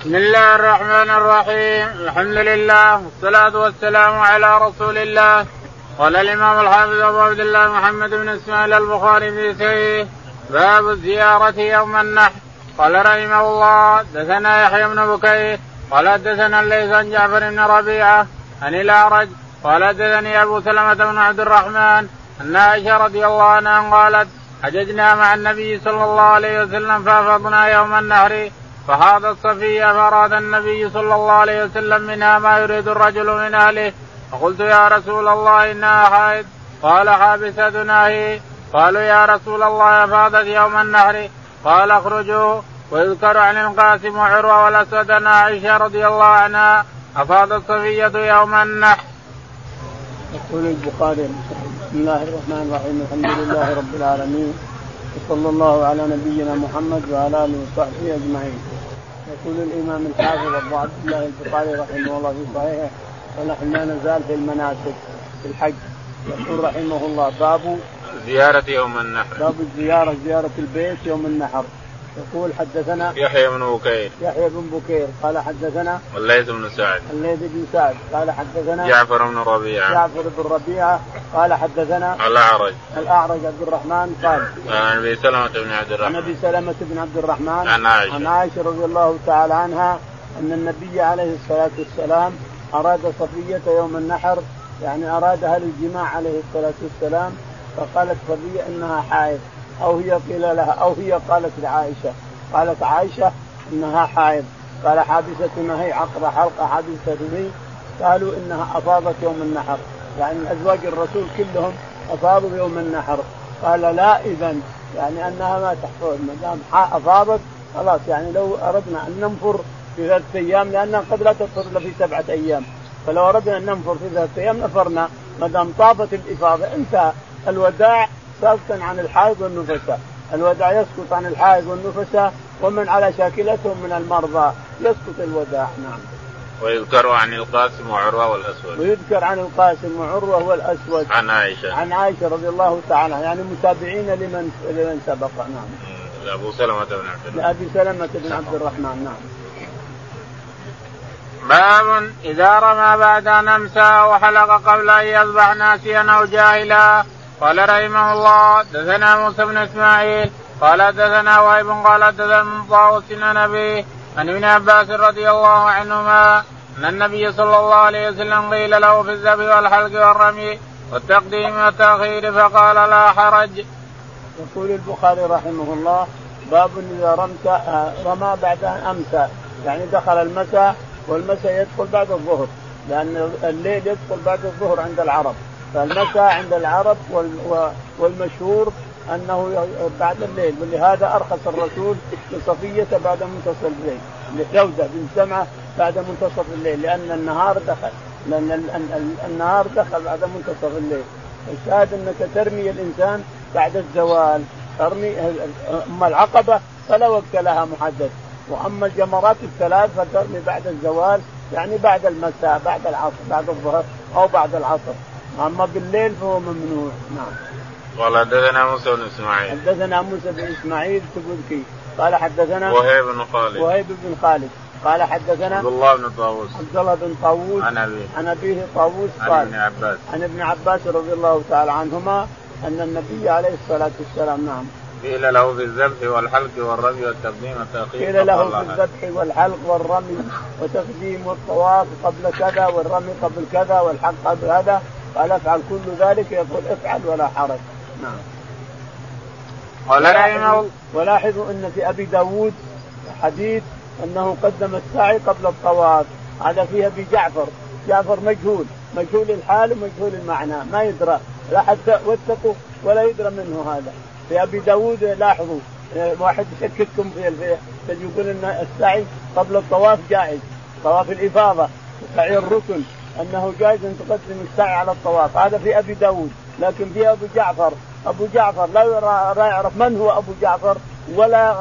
بسم الله الرحمن الرحيم. الحمد لله والصلاة والسلام على رسول الله. قال الإمام الحافظ أبو عبد الله محمد بن إسماعيل البخاري في سيه باب الزيارة يوم النحر. قال رحمه الله دثنا يحيى بن بكير. قال دثنا الليث عن جعفر بن ربيعة عن الأعرج. قال دثني أبو سلمة بن عبد الرحمن أن عائشة رضي الله عنها قالت حججنا مع النبي صلى الله عليه وسلم فأفضنا يوم النهر فهذا الصفية فأراد النبي صلى الله عليه وسلم منها ما يريد الرجل من أهله. فقلت يا رسول الله إنها حائض. قال حابستنا هي قالوا يا رسول الله أفاضت يوم النهر. قال اخرجوا. ويذكر عن القاسم وعروة والأسود أن عائشة رضي الله عنها أفاضت صفية يوم النحر. يقول البخاري بسم الله الرحمن الرحيم الحمد لله رب العالمين. وصلى الله على نبينا محمد وعلى آله وصحبه أجمعين. يقول الإمام الحافظ أبو عبد الله البخاري رحمه الله في صحيحه ونحن لا نزال في المناسك في الحج. يقول رحمه الله باب زيارة يوم النحر. باب الزيارة زيارة البيت يوم النحر. يقول حدثنا يحيى بن بكير. يحيى بن بكير. قال حدثنا والليث بن سعد. الليث بن سعد. قال حدثنا جعفر بن ربيعة. جعفر بن ربيعة. قال حدثنا الأعرج. الأعرج عبد الرحمن. قال عن أبي سلمة بن عبد عن الرحمن. ابي سلمة بن عبد الرحمن. عن عائشة. عن عائشة رضي الله تعالى عنها أن النبي عليه الصلاة والسلام أراد صفيه يوم النحر يعني أرادها للجماع عليه الصلاة والسلام فقالت صفيه إنها حائض. أو هي قيل لها أو هي قالت لعائشة. قالت عائشة إنها حائض. قال حابستنا هي؟ عقد حلقة حابستنا هي قالوا إنها أفاضت يوم النحر. يعني أزواج الرسول كلهم أفاضوا يوم النحر. قال لا اذا يعني أنها ما تحفظ. ما دام أفاضت خلاص. يعني لو أردنا أن ننفر في ثلاثة أيام لأنها قد لا تفطر إلا في سبعة أيام. فلو أردنا أن ننفر في ثلاثة أيام نفرنا. ما دام طافت الإفاضة انتهى. الوداع ساقطا عن الحائض والنفساء الوداع يسقط عن الحائض والنفساء ومن على شاكلتهم من المرضى. يسقط الوداع نعم. ويذكر عن القاسم وعروة والأسود. ويذكر عن القاسم وعروة والأسود. عن عائشة. عن عائشة رضي الله تعالى عنها، يعني متابعين لمن لمن سبق نعم. مم. أبو سلمة بن عبد الرحمن. لأبي سلمة بن عبد الرحمن نعم. باب إذا رمى بعد أن أمسى وحلق قبل أن يذبح ناسيا أو جاهلا. قال رحمه الله دثنا موسى بن إسماعيل قال دثنا وهيب قال دثنا من طاووس عن أبيه عن ابن عباس رضي الله عنهما أن النبي صلى الله عليه وسلم قيل له في الذبح والحلق والرمي والتقديم والتأخير فقال لا حرج. يقول البخاري رحمه الله باب إذا رمت آه، رمى بعد أن أمسى يعني دخل المساء والمساء يدخل بعد الظهر لأن الليل يدخل بعد الظهر عند العرب فالمساء عند العرب والمشهور أنه بعد الليل ولهذا أرخص الرسول لصفية بعد منتصف الليل لجوده بن سمعة بعد منتصف الليل لأن النهار دخل لأن ال- ال- ال- النهار دخل بعد منتصف الليل. الشاهد أنك ترمي الإنسان بعد الزوال ترمي أما العقبة فلا وقت لها محدد وأما الجمرات الثلاث فترمي بعد الزوال يعني بعد المساء بعد العصر بعد الظهر أو بعد العصر. أما بالليل فهو ممنوع. نعم. قال حدثنا موسى بن إسماعيل. حدثنا موسى بن إسماعيل التبوذكي قال حدثنا وهيب بن خالد. وهيب بن خالد. قال حدثنا عبد الله بن طاووس. عبد الله بن طاووس. عن أبيه. عن أبيه طاووس عن قال ابن عباس. عن ابن عباس رضي الله تعالى عنهما أن النبي عليه الصلاة والسلام نعم. قيل له في الذبح والحلق والرمي والتقديم والتأخير قيل له في. الذبح والحلق والرمي وتقديم والطواف قبل كذا والرمي قبل كذا والحلق قبل هذا. قال افعل كل ذلك يقول افعل ولا حرج. نعم. ولاحظوا, ولاحظوا إن في أبي داود حديث أنه قدم السعي قبل الطواف. هذا في أبي جعفر. جعفر مجهول. مجهول الحال ومجهول المعنى. ما يدرى. لا حتى واتقوا ولا يدرى منه هذا. في أبي داود لاحظوا. آه، واحد يشكككم في يقول إن السعي قبل الطواف جائز. طواف الإفاضة. سعي الركن. أنه جائز أن تقدم السعي على الطواف. هذا في أبي داود لكن في أبو جعفر. أبو جعفر لا يعرف من هو أبو جعفر ولا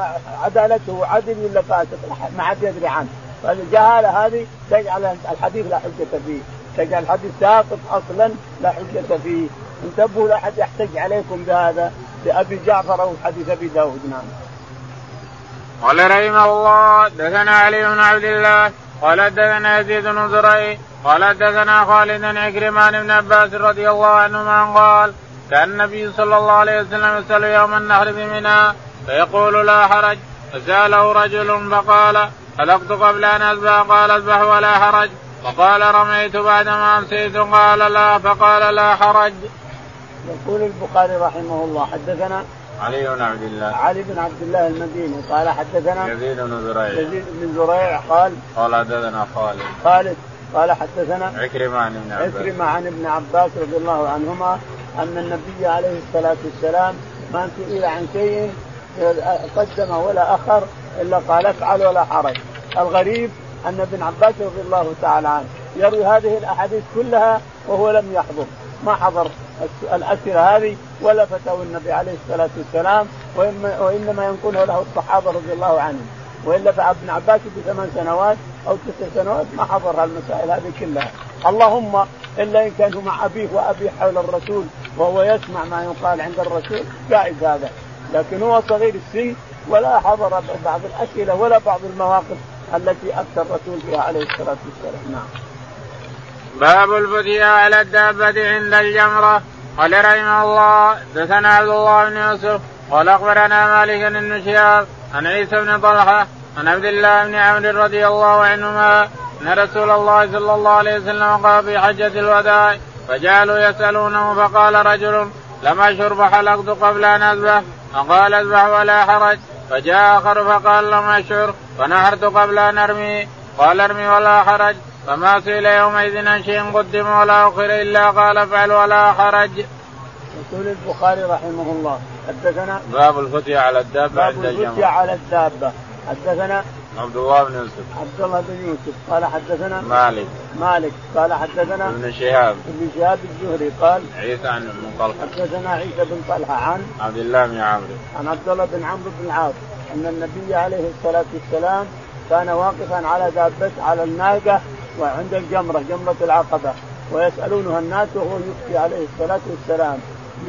عدالته عدل ولا فاسق ما حد يدري عنه. فالجهاله هذه تجعل الحديث لا حجة فيه. تجعل الحديث ساقط أصلا لا حجة فيه. انتبهوا لا أحد يحتج عليكم بهذا بأبي جعفر أو حديث أبي داود. نعم. قال رحمه الله دثنا علي بن عبد الله قال دثنا يزيد بن قال دثنا خالد بن عكرمان بن عباس رضي الله عنهما قال كان النبي صلى الله عليه وسلم يسأل يوم النحر بمنى فيقول لا حرج. فسأله رجل فقال حلقت قبل أن أذبح؟ قال أذبح ولا حرج. وقال رميت بعدما أمسيت؟ قال لا. فقال لا حرج. يقول البخاري رحمه الله حدثنا علي بن عبد الله. علي بن عبد الله المديني قال حدثنا يزيد بن زريع. يزيد بن زريع قال قال حدثنا خالد. خالد قال حدثنا عكرمة عن ابن عباس. عكرمة عن ابن عباس رضي الله عنهما أن النبي عليه الصلاة والسلام ما سئل عن شيء قدم ولا أخر إلا قال افعل ولا حرج. الغريب أن ابن عباس رضي الله تعالى عنه يروي هذه الأحاديث كلها وهو لم يحضر. ما حضر الأسئلة هذه ولا فتاوى النبي عليه الصلاة والسلام وإنما ينقله له الصحابة رضي الله عنهم. وإلا فابن عباس بثمان سنوات أو تسع سنوات ما حضر المسائل هذه كلها. اللهم إلا إن كان مع أبيه وابيه حول الرسول وهو يسمع ما يقال عند الرسول جائز هذا. لكن هو صغير السن ولا حضر بعض الأسئلة ولا بعض المواقف التي أفتى الرسول فيها عليه الصلاة والسلام. نعم. باب الفتيا على الدابة عند الجمرة. قال رحمه الله دثنا عبد الله بن يوسف قال أخبرنا مالك بن عن عيسى بن طلحة عن عبد الله بن عمرو رضي الله عنهما أن رسول الله صلى الله عليه وسلم قال في حجة الوداع فجعلوا يسألونه فقال رجل لم اشر فحلقت قبل أن أذبح؟ فقال أذبح ولا حرج. فجاء آخر فقال لم اشعر فنحرت قبل أن أرمي. قال أرمي ولا حرج فما سئل يومئذ عن شيء قدم ولا أخر إلا قال افعل ولا حرج. يقول البخاري رحمه الله حدثنا باب الفتية على الدابة باب الفتية على الدابة. حدثنا عبد الله بن يوسف. عبد الله بن يوسف. قال حدثنا مالك. مالك. قال حدثنا ابن شهاب. ابن شهاب الزهري قال عيسى عن ابن طلحة. حدثنا عيسى بن طلحة عن عبد الله بن عمرو. عن عبد الله بن عمرو بن العاص أن النبي عليه الصلاة والسلام كان واقفا على دابته على الناقة وعند الجمرة جمرة العقبة ويسالونه الناس وهو يفتي عليه الصلاة والسلام.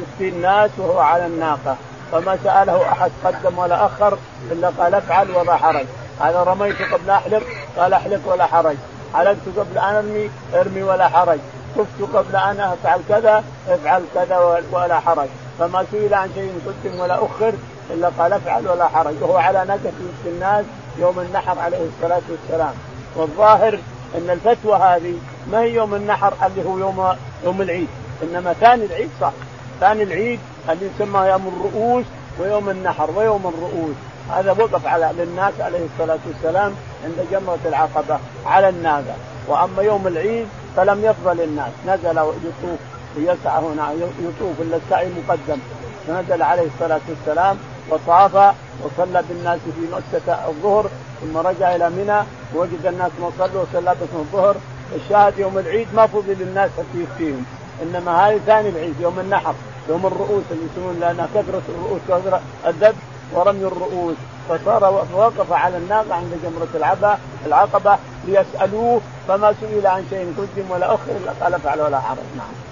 يفتي الناس وهو على الناقة. فما سأله أحد قدم ولا أخر إلا قال افعل ولا حرج. هذا رميت قبل أحلق قال أحلق ولا حرج. حلقت قبل أن أرمي ارمي ولا حرج. خفت قبل أن أفعل كذا افعل كذا ولا حرج. فما سئل عن شيء قدم ولا أخر إلا قال افعل ولا حرج. وهو على نكت في الناس يوم النحر عليه الصلاة والسلام. والظاهر أن الفتوى هذه ما هي يوم النحر اللي هو يوم يوم العيد. إنما ثاني العيد صح. ثاني العيد اللي يسمى يوم الرؤوس ويوم النحر ويوم الرؤوس. هذا وقف على للناس عليه الصلاة والسلام عند جمرة العقبة على الناقه وأما يوم العيد فلم يفضل الناس. نزل يطوف ويسعى هنا يطوف الا السعي مقدم فنزل عليه الصلاة والسلام وطاف وصلى بالناس في مكه الظهر ثم رجع إلى منى. ووجد الناس ما صلوا وصلى بهم الظهر. الشاهد يوم العيد ما فضل للناس حتى يفتيهم. إنما هذه ثاني العيد يوم النحر يوم الرؤوس اللي يسمون لأنها كثرة الرؤوس كثرة الذبح ورمي الرؤوس فصار وقف على الناقة عند جمرة العبا العقبة ليسألوه فما سئل عن شيء قدم ولا أخر إلا قال افعل ولا حرج نعم.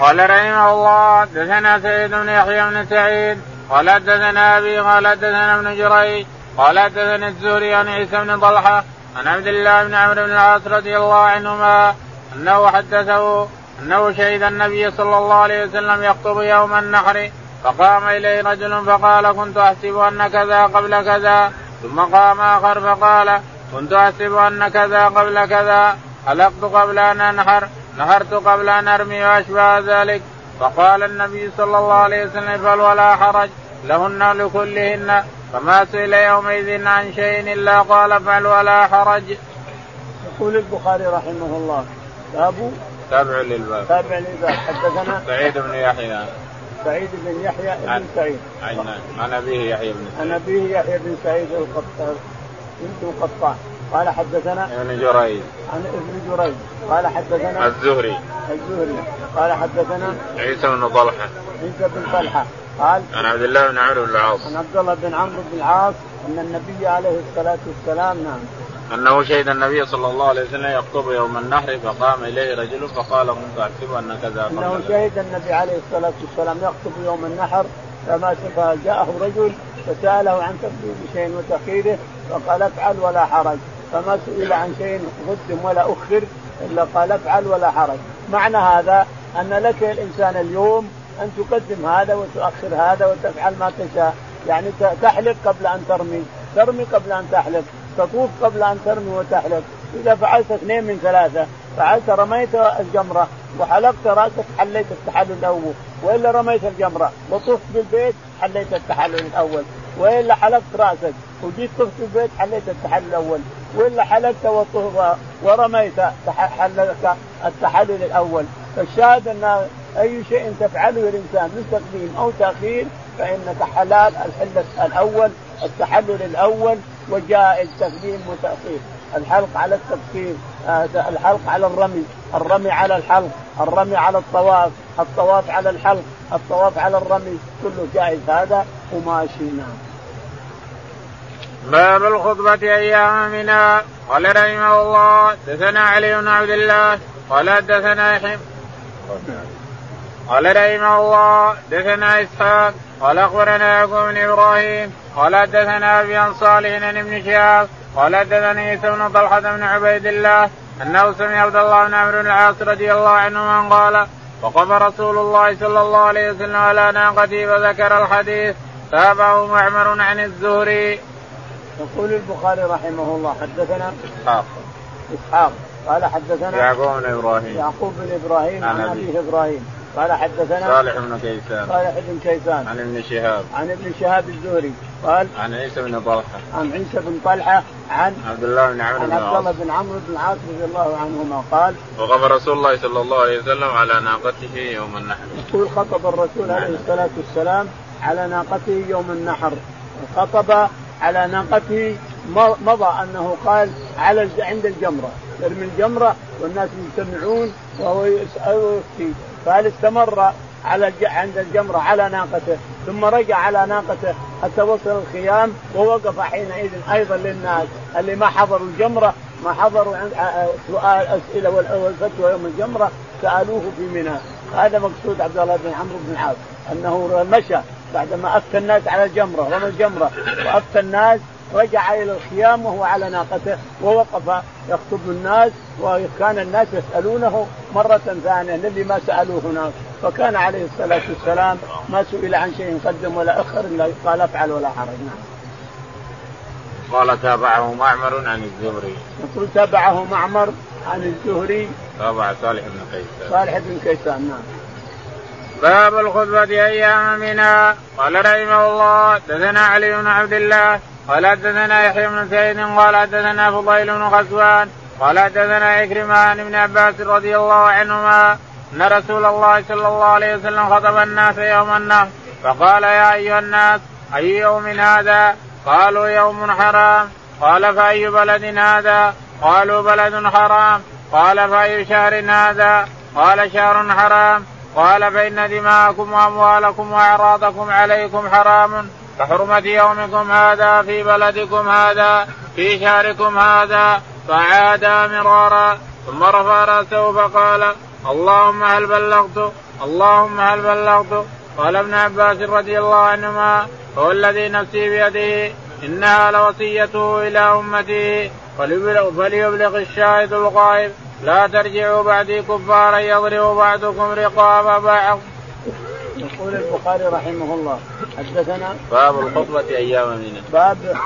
قال رحمه الله دثنا سيد بن يحيى بن سعيد قال دثنا أبي قال دثنا ابن جريج قال دثنا الزهري عن عيسى بن طلحة عن عبد الله بن عمرو بن العاص رضي الله عنهما أنه حدثه أنه شهد النبي صلى الله عليه وسلم يخطب يوم النحر فقام إليه رجل فقال كنت أحسب أن كذا قبل كذا ثم قام آخر فقال كنت أحسب أن كذا قبل كذا حلقت قبل أن أنحر نحرت قبل أن أرمي وأشبه ذلك فقال النبي صلى الله عليه وسلم فل ولا حرج لهن لكلهن فما سئل يومئذ عن شيء إلا قال افعل ولا حرج. يقول البخاري رحمه الله باب تابع للباب. تابع للباب. حدثنا؟ سعيد بن يحيى. سعيد بن يحيى بن سعيد. عن أبيه يحيى بن سعيد. عن أبيه يحيى بن سعيد القطان بنت القطان. قال حدثنا؟ ابن جريج. عن ابن جريج. قال حدثنا؟ الزهري. الزهري. قال حدثنا؟ عيسى بن طلحة. عيسى بن طلحة. قال؟ عن عبد الله بن عمرو بن العاص. عن عبد الله بن عمرو بن العاص أن النبي عليه الصلاة والسلام نعم. أنه شهد النبي صلى الله عليه وسلم يخطب يوم النحر فقام إليه رجل فقال كنت احسب ان كذا إنه شهد النبي عليه الصلاة والسلام يخطب يوم النحر فما جاءه رجل فسأله عن تقديم شيء وتاخيره فقال افعل ولا حرج فما سئل عن شيء قدم ولا أخر إلا قال افعل ولا حرج معنى هذا أن لك الإنسان اليوم أن تقدم هذا وتؤخر هذا وتفعل ما تشاء. يعني تحلق قبل أن ترمي ترمي قبل أن تحلق. تطوف قبل أن ترمي وتحلق. إذا فعلت اثنين من ثلاثة فعلت رميت الجمرة وحلقت رأسك حليت التحلل الأول وإلا رميت الجمرة وطفت بالبيت حليت التحلل الأول وإلا حلقت رأسك وجيت طفت بالبيت حليت التحلل الأول وإلا حلقت ورميت حلقت التحلل الأول. فالشاهد أن أي شيء تفعله الإنسان من تقديم أو تأخير فإنك حلال الحلة الأول التحلل الأول وجائز تقديم وتأخير. الحلق على التفسير آه، الحلق على الرمي الرمي على الحلق الرمي على الطواف الطواف على الحلق الطواف على الرمي كله جائز. هذا وماشي نعم. باب الخطبة أيام منا قال رحمه الله دثنا علي بن عبد الله قال دثنا يحيى. قال رحمه الله دثنا إسحاق قال أخبرنا يعقوب بن إبراهيم قال دثنا أبي عن صالح بن ابن شهاب قال حدثني عيسى بن طلحة بن عبيد الله أنه سمع عبد الله بن عمرو بن العاص رضي الله عنهما قال وقف رسول الله صلى الله عليه وسلم على ناقته فذكر الحديث تابعه معمر عن الزهري. يقول البخاري رحمه الله حدثنا اسحاق إسحاق قال حدثنا يعقوب بن إبراهيم. يعقوب بن إبراهيم عن أبيه إبراهيم. قال حدثنا صالح بن كيسان. صالح بن كيسان. عن ابن شهاب. عن ابن شهاب الزهري. قال عن عيسى بن طلحة. عن عيسى بن طلحة عن عبد الله بن عمرو بن عبد الله بن عمرو بن العاص رضي الله عنهما قال وقف رسول الله صلى الله عليه وسلم على ناقته يوم النحر. يقول خطب الرسول عليه الصلاة والسلام على ناقته يوم النحر. خطب على ناقته مضى أنه قال على عند الجمرة. يرمي الجمرة والناس مجتمعون وهو يسال ويفتي قال استمر على عند الجمرة على ناقته ثم رجع على ناقته حتى وصل الخيام ووقف حينئذ أيضا للناس اللي ما حضروا الجمرة ما حضروا سؤال أسئلة والفتوى يوم الجمرة سألوه في منى. هذا مقصود عبد الله بن عمرو بن العاص أنه مشى بعدما أفتى الناس على الجمرة رمى الجمرة؟ وأفتى الناس رجع إلى الخيام وهو على ناقته ووقف يخطب الناس وكان الناس يسألونه مرة ثانية للي ما سألوه هناك فكان عليه الصلاة والسلام ما سئل عن شيء قدم ولا أخر إلا قال افعل ولا حرج نعم. قال تابعه معمر عن الزهري. يقول تابعه معمر عن الزهري. تابع صالح بن كيسان. صالح بن كيسان نعم. باب الخطبة أيام منا قال رحمه الله دثنا علي بن عبد الله قال حدثنا يحيى بن سعيد قال حدثنا فضيل بن غزوان قال حدثنا عكرمة عن ابن عباس رضي الله عنهما أن رسول الله صلى الله عليه وسلم خطب الناس يوم النهر فقال يا أيها الناس أي يوم هذا؟ قالوا يوم حرام قال فأي بلد هذا؟ قالوا بلد حرام قال فأي شهر هذا؟ قال شهر حرام قال فإن دماءكم وأموالكم وأعراضكم عليكم حرام كحرمة يومكم هذا في بلدكم هذا في شهركم هذا. فعادا مرارا. ثم رفع رأسه فقال اللهم هل بلغت؟ اللهم هل بلغت؟ قال ابن عباس رضي الله عنهما هو الذي نفسي بيده إنها لوصيته إلى امته فليبلغ الشاهد الغائب. لا ترجعوا بعدي كفارا يضرب بعضكم رقاب بعض. يقول البخاري رحمه الله حدثنا باب الخطبة أيام منى. باب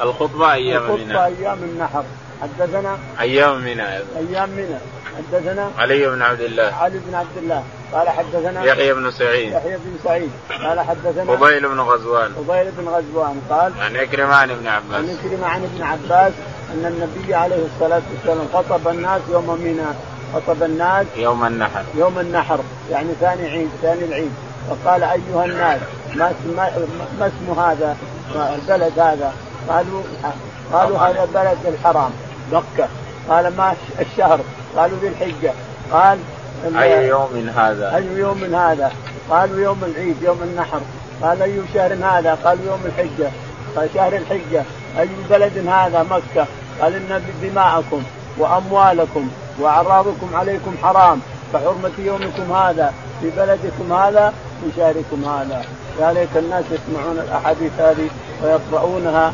الخطبة أيام منى. الخطبة أيام النحر. حدثنا أيام منى أيام منى. حدثنا علي بن عبد الله. علي بن عبد الله. قال حدثنا يحيى بن سعيد. يحيى بن سعيد. قال حدثنا فضيل بن غزوان. فضيل بن غزوان قال عن عكرمة عن ابن عباس. عن عكرمة عن ابن عباس أن النبي عليه الصلاة والسلام خطب الناس يوم منى. خطب الناس يوم النحر. يوم النحر يعني ثاني عيد ثاني العيد. فقال أيها الناس ما اسم ما اسم هذا؟ البلد هذا. قالوا قالوا هذا بلد الحرام. مكة. قال ما الشهر؟ قالوا ذي الحجة. قال أي يوم هذا؟ أي يوم هذا؟ قالوا يوم العيد يوم النحر. قال أي شهر هذا؟ قالوا يوم الحجة. قال شهر الحجة. أي بلد هذا؟ مكة. قال إن دماءكم وأموالكم وأعراضكم عليكم حرام كحرمه يومكم هذا في بلدكم هذا في شهركم هذا. يا ليت الناس يسمعون الأحاديث هذه ويقرؤونها.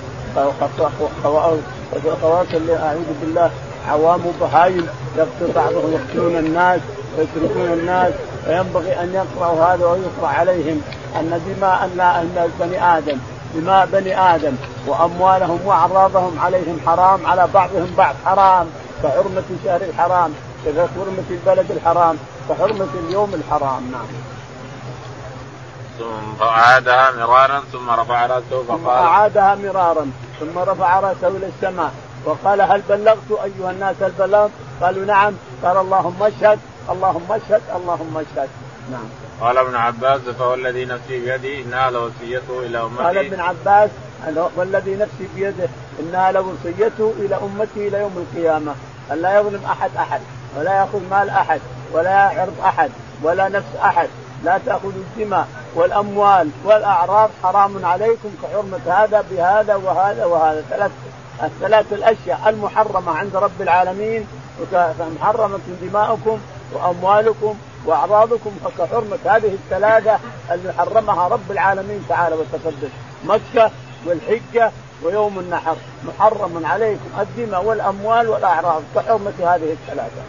خواص اللي أعوذ بالله. عوام بهايم يقتل بعضهم يقتلون الناس ويتركون الناس فينبغي أن يقرأوا هذا ويقرأ عليهم. أن دماء أن بني آدم دماء بني آدم. وأموالهم وأعراضهم عليهم حرام على بعضهم بعض حرام. كحرمة شهر الحرام كحرمة البلد الحرام كحرمة اليوم الحرام. نعم. ثم أعادها مرارا ثم رفع رأسه فقال أعادها مرارا ثم رفع رأسه إلى السماء وقال هل بلغت أيها الناس هل بلغت؟ قالوا نعم. قال اللهم اشهد اللهم اشهد اللهم اشهد. نعم. قال ابن عباس فوالذي نفسي بيده انها لوصيته إلى أمتي. قال ابن عباس والذي نفسي بيده انها لوصيته إلى أمتي إلى يوم القيامة. أن لا يظلم أحد أحد ولا يأخذ مال أحد ولا يعرض أحد ولا نفس أحد لا تاخذوا الدماء والأموال والأعراض حرام عليكم كحرمة هذا بهذا وهذا وهذا. ثلاث الثلاث الأشياء المحرمة عند رب العالمين محرمه دماؤكم وأموالكم وأعراضكم كحرمه هذه الثلاثة اللي حرمها رب العالمين تعالى وتقدس. مكة والحجة ويوم النحر محرم عليكم الدماء والأموال والأعراض كحرمة هذه الثلاثة.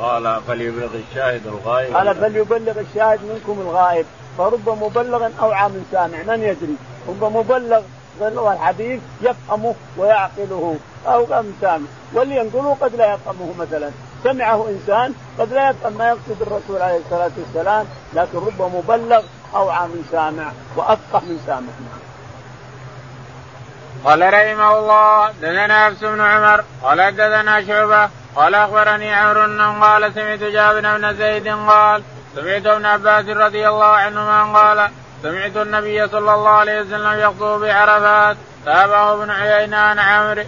قال فليبلغ الشاهد الغائب. قال فليبلغ الشاهد منكم الغائب. فرب مبلغ اوعى من سامع من يدري؟ رب مبلغ بلغ الحديث يفهمه ويعقله أو سامع. واللي ينقله قد لا يفهمه مثلا. سمعه إنسان قد لا يفهم ما يقصد الرسول عليه الصلاة والسلام لكن رب مبلغ اوعى من سامع وأفقه من سامع قال رحمه الله دثنا نفس بن عمر قال دثنا شعبة قال أخبرني عمرو أنه قال سمعت جابر بن زيد قال سمعت ابن عباس رضي الله عنهما قال سمعت النبي صلى الله عليه وسلم يخطب بعرفات تابعه ابن عيينة عن عمرو.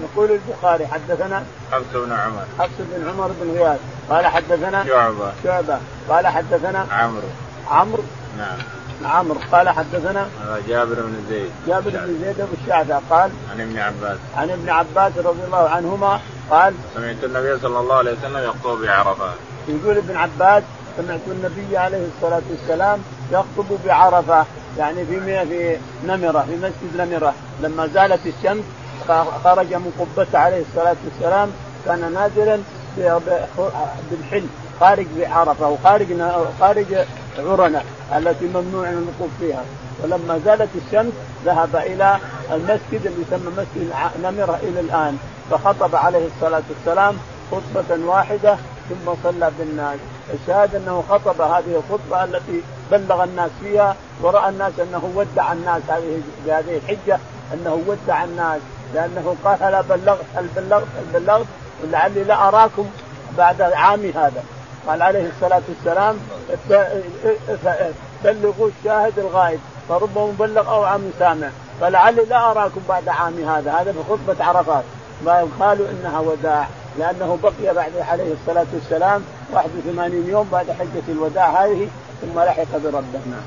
يقول البخاري حدثنا حفص بن عمر. حفص بن عمر بن غياث قال حدثنا شعبة. شعبة قال حدثنا عمرو. عمرو. نعم. عمرو قال حدثنا جابر بن زيد. جابر بن زيد بن الشعثة قال عن ابن عباس. عن ابن عباس رضي الله عنهما قال سمعت النبي صلى الله عليه وسلم يخطب بعرفات يقول ابن عباس سمعت النبي عليه الصلاة والسلام يخطب بعرفة يعني في في نمرة في مسجد نمرة. لما زالت الشمس خرج من قبته عليه الصلاة والسلام كان نازلا بالحل خارج بعرفة وخارج خارج عرنة التي ممنوع الوقوف فيها. ولما زالت الشمس ذهب إلى المسجد اللي يسمى مسجد نمره إلى الآن فخطب عليه الصلاة والسلام خطبة واحدة ثم صلى بالناس. الشاهد أنه خطب هذه الخطبة التي بلغ الناس فيها ورأى الناس أنه ودع الناس هذه بهذه الحجة أنه ودع الناس لأنه قال هل بلغت هل بلغت هل بلغت؟ ولعلي لا أراكم بعد عامي هذا. قال عليه الصلاة والسلام بلغوا الشاهد الغائب فرب مبلغ أو عام سامع فلعلي لا أراكم بعد عامي هذا هذا في خطبة عرفات ما قالوا إنها وداع لأنه بقي بعد عليه الصلاة والسلام 81 يوم بعد حجة الوداع هذه ثم لحق بربه نعم.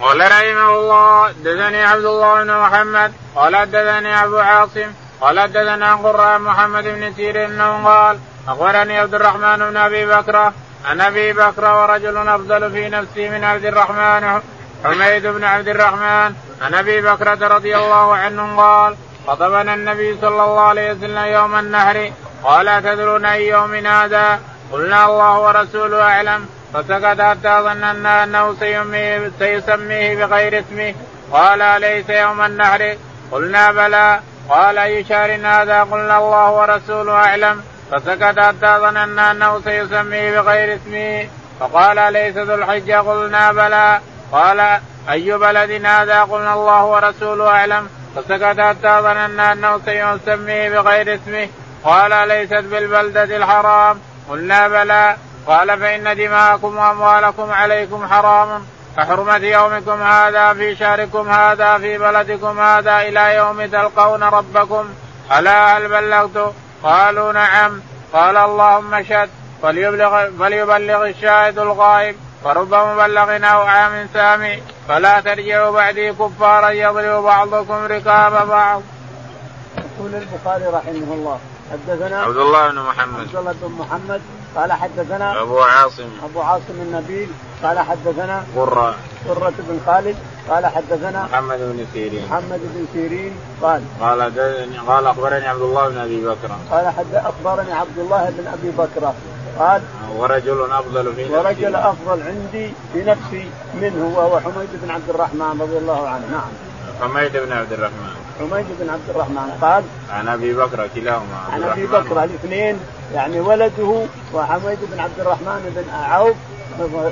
قال رحمه الله دثني عبد الله بن محمد قال دثني أبو عاصم قال دثنا قراء محمد بن سيرين أنه قال أخبرني عبد الرحمن بن أبي بكر عن أبي بكر ورجل أفضل في نفسي من عبد الرحمن حميد بن عبد الرحمن عن أبي بكرة رضي الله عنه قال خطبنا النبي صلى الله عليه وسلم يوم النهر قال أتدرون أي يوم هذا؟ قلنا الله ورسوله أعلم. فسكت حتى ظننا أنه سيسميه, سيسميه بغير اسمه. قال ليس يوم النهر؟ قلنا بلى. قال أي شهر هذا؟ قلنا الله ورسوله أعلم. فسكت حتى ظننا أنه سيسميه بغير اسمه. فقال ليس ذو الحجة قلنا بلى. قال أي بلد هذا؟ قلنا الله ورسوله أعلم. فسكت حتى ظننا أنه سيسميه بغير اسمه. قال ليست بالبلدة الحرام؟ قلنا بلى. قال فإن دماءكم وأموالكم عليكم حرام. كحرمة يومكم هذا في شهركم هذا في بلدكم هذا إلى يوم تلقون ربكم. ألا هل بلغت؟ قالوا نعم. قال اللهم اشهد فليبلغ, فليبلغ الشاهد الغائب. فرب مبلغ أو عام سامي. فلا ترجعوا بعدي كفارا يضرب بعضكم ركاب بعض. يقول البخاري رحمه الله. حدثنا عبد الله بن محمد. عبد الله بن محمد. قال حدثنا أبو عاصم. أبو عاصم النبيل. قال حدثنا قرة. قرة بن خالد. قال حدثنا محمد بن سيرين. محمد بن سيرين قال قال قال أخبرني عبد الله بن أبي بكر. قال حد أخبرني عبد الله بن أبي بكر. قال ورجل أفضل في نفسي. ورجل أفضل عندي في نفسي منه وهو حميد بن عبد الرحمن رضي الله عنه. نعم. حميد بن عبد الرحمن. حميد بن عبد الرحمن قال عن أبي بكر كلاهما. عن أبي بكر الاثنين يعني ولده وحميد بن عبد الرحمن بن عوف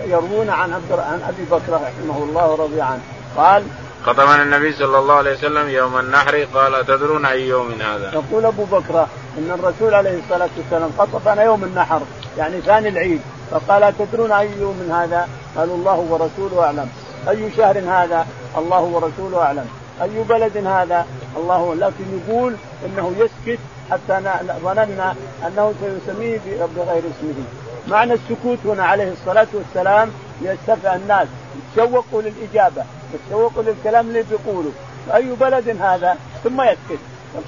يروون عن عبد عن أبي بكر رحمه الله ورضي عنه. قال خطبنا النبي صلى الله عليه وسلم يوم النحر قال تدرون أي يوم هذا؟ يقول أبو بكر إن الرسول عليه الصلاة والسلام خطبنا يوم النحر يعني ثاني العيد فقال تدرون أي يوم هذا؟ قالوا الله ورسوله أعلم. أي شهر هذا؟ الله ورسوله أعلم. أي بلد هذا؟ الله لكن يقول إنه يسكت حتى ظننا أنه سيسميه بغير اسمه. معنى السكوت هنا عليه الصلاة والسلام ليسترفع الناس يتشوقوا للإجابة يتشوقوا للكلام اللي بيقولوا أي بلد هذا؟ ثم يسكت.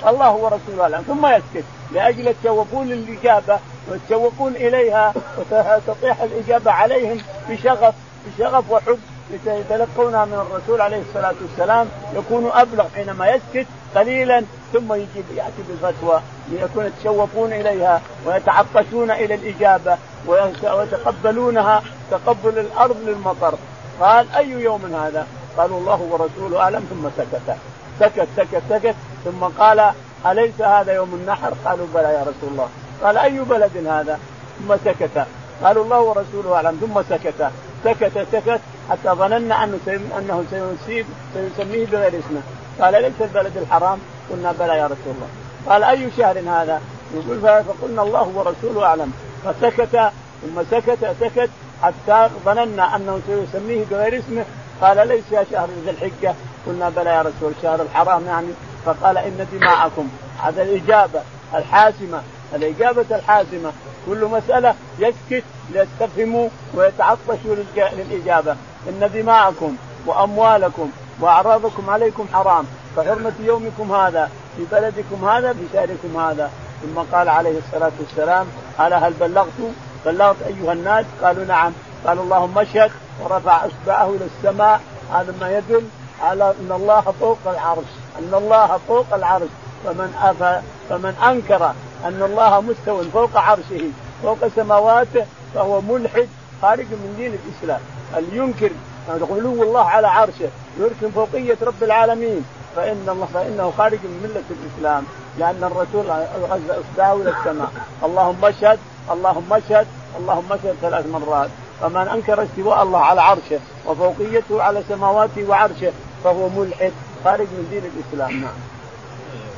الله ورسوله اعلم ثم يسكت. لأجل يتشوقون للاجابه ويتشوقون إليها وتطيح الإجابة عليهم بشغف بشغف وحب. يتلقونها من الرسول عليه الصلاة والسلام. يكون أبلغ حينما يسكت قليلا ثم يجيب يأتي بالفتوى ليكون يتشوقون إليها ويتعطشون إلى الإجابة ويتقبلونها تقبل الأرض للمطر. قال أي يوم هذا؟ قالوا الله ورسوله أعلم ثم سكت. سكت سكت سكت ثم قال أليس هذا يوم النحر؟ قالوا بلى يا رسول الله. قال أي بلد هذا؟ ثم سكت. قالوا الله ورسوله أعلم ثم سكت. سكت سكت حتى ظننا أنه أنه سيسيب سيسميه بغير اسمه. قال ليس البلد الحرام؟ قلنا بلى يا رسول الله. قال أي شهر هذا؟ يقول فقلنا الله ورسوله أعلم. فسكت ثم سكت سكت حتى ظننا أنه سيسميه بغير اسمه. قال ليس يا شهر ذي الحجة. قلنا بلى يا رسول شهر الحرام يعني. فقال إن دماءكم. هذا الإجابة الحاسمة. الإجابة الحاسمة. كل مسألة يسكت ليستفهموا ويتعطشوا للإجابة. إن دماءكم وأموالكم وأعراضكم عليكم حرام. كحرمه يومكم هذا. في بلدكم هذا في شهركم هذا. ثم قال عليه الصلاة والسلام ألا هل بلغت بلغت أيها الناس. قالوا نعم. قال اللهم اشهد ورفع اصبعه إلى السماء هذا ما يدل على ان الله فوق العرش ان الله فوق العرش. فمن أفى فمن أنكر أن الله مستو فوق عرشه فوق سماواته فهو ملحد خارج من دين الإسلام. اللي ينكر علو الله على عرشه يركن فوقية رب العالمين؟ فإن الله فإنه خارج من ملة الإسلام لأن الرسول غزا أصبعه إلى السماء. اللهم اشهد اللهم اشهد اللهم اشهد ثلاث مرات. فمن أنكر استواء الله على عرشه وفوقيته على سماواته وعرشه فهو ملحد خارج من دين الإسلام. نعم.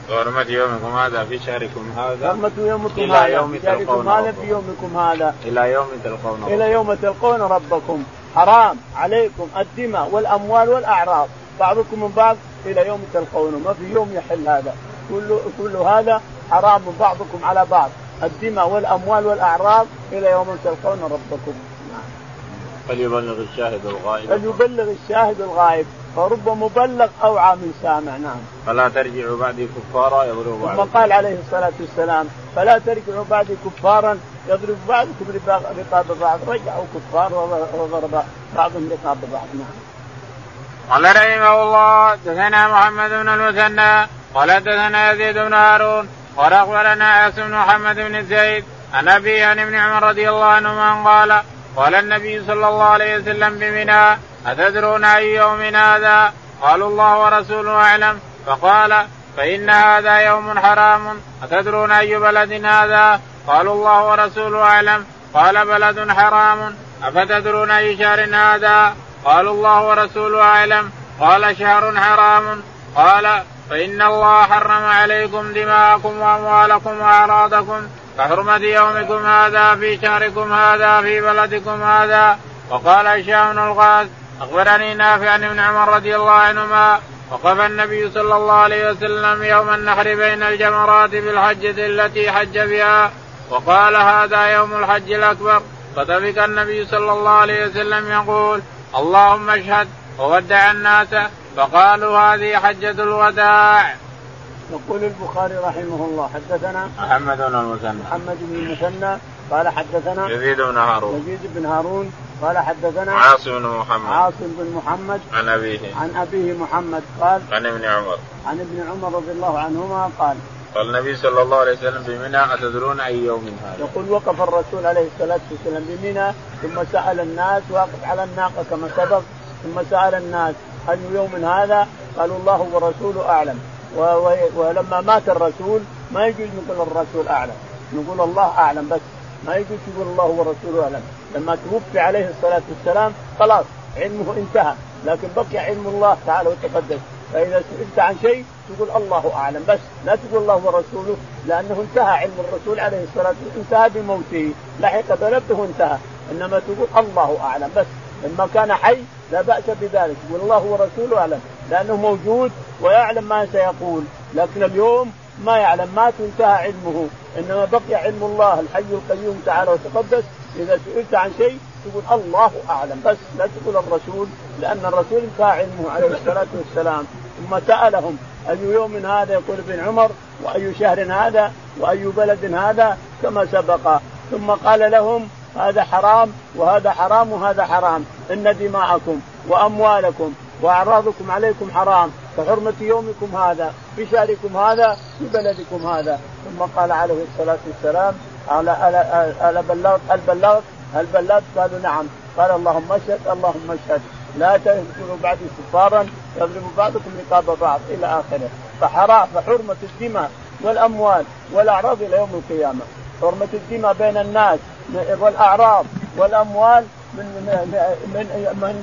حرمة يومكم هذا؟ في شهركم هذا؟ حرمة يومكم إلى هذا؟ يوم في شهركم هذا في يومكم هذا. إلى يوم تلقون إلى يوم تلقون ربكم. حرام عليكم الدماء والأموال والأعراض. بعضكم من بعض إلى يوم تلقونه. ما في يوم يحل هذا. كل كل هذا حرام بعضكم على بعض. الدماء والأموال والأعراض إلى يوم تلقون ربكم. فليبلغ الشاهد الغائب فليبلغ الشاهد الغائب فرب مبلغ اوعى من سامع نعم. فلا ترجعوا بعدي كفارا يضرب بعضكم. ثم قال عليه الصلاة والسلام فلا ترجعوا بعدي كفارا يضرب بعضكم رقاب بعض رجعوا كفار وضرب بعضهم رقاب بعض نعم. قال رحمه الله دثنا محمد بن المثنى قال دثنا يزيد بن هارون قال أخبرنا عاصم بن محمد بن زيد عن أبي عن ابن عمر رضي الله عنهما قال قال النبي صلى الله عليه وسلم بمنى أتدرون أي يوم هذا؟ قالوا الله ورسوله أعلم فقال فإن هذا يوم حرام أتدرون أي بلد هذا؟ قالوا الله ورسوله أعلم قال بلد حرام أفتدرون أي شهر هذا؟ قالوا الله ورسوله أعلم قال شهر حرام قال فإن الله حرم عليكم دماءكم وأموالكم وأعراضكم كحرمة يومكم هذا في شهركم هذا في بلدكم هذا. وقال هشام بن الغاز أخبرني نافع عن ابن عمر رضي الله عنهما وقف النبي صلى الله عليه وسلم يوم النحر بين الجمرات بالحجة التي حج بها وقال هذا يوم الحج الأكبر. فطفق النبي صلى الله عليه وسلم يقول اللهم اشهد وودع الناس. فقالوا هذه حجة الوداع. يقول البخاري رحمه الله حدثنا محمد بن المثنى. محمد بن المثنى قال حدثنا يزيد بن هارون. يزيد بن هارون قال حدثنا عاصم بن محمد. عاصم بن محمد عن أبيه. عن أبيه محمد قال عن ابن عمر. عن ابن عمر رضي الله عنهما قال قال النبي صلى الله عليه وسلم بمنى أتدرون أي يوم هذا؟ يقول وقف الرسول عليه الصلاة والسلام بمنى ثم سأل الناس واقف على الناقة كما سبق ثم سأل الناس اي يوم هذا؟ قالوا الله ورسوله أعلم. ولما مات الرسول ما يجوز نقول الرسول أعلم. نقول الله أعلم بس. ما يجوز تقول الله ورسوله أعلم. لما توفي عليه الصلاة والسلام خلاص علمه انتهى. لكن بقي علم الله تعالى وتقدس. فإذا سئلت عن شيء تقول الله أعلم بس. لا تقول الله ورسوله لأنه انتهى علم الرسول عليه الصلاة والسلام. انتهى بموته. لحق بلده انتهى. إنما تقول الله أعلم بس. لما كان حي لا بأس بذلك. يقول الله ورسوله أعلم. لأنه موجود ويعلم ما سيقول لكن اليوم ما يعلم مات وانتهى علمه. إنما بقي علم الله الحي القيوم تعالى وتقدس. إذا سئلت عن شيء تقول الله أعلم بس لا تقول الرسول لأن الرسول انتهى علمه عليه الصلاة والسلام. ثم سألهم أي يوم هذا؟ يقول ابن عمر وأي شهر هذا؟ وأي بلد هذا؟ كما سبق. ثم قال لهم هذا حرام وهذا حرام وهذا حرام. إن دماءكم وأموالكم وأعراضكم عليكم حرام كحرمة يومكم هذا في شهركم هذا في بلدكم هذا. ثم قال عليه الصلاة والسلام ألا ألا بلغت هل بلغت؟ هل بلغت؟ قالوا نعم. قال اللهم اشهد اللهم اشهد. لا تكونوا بعد كفارا يضرب بعضكم رقاب بعض إلى آخره. فحرام فحرمة الدماء والأموال والأعراض إلى يوم القيامة. حرمة الدماء بين الناس والأعراض والأموال من من من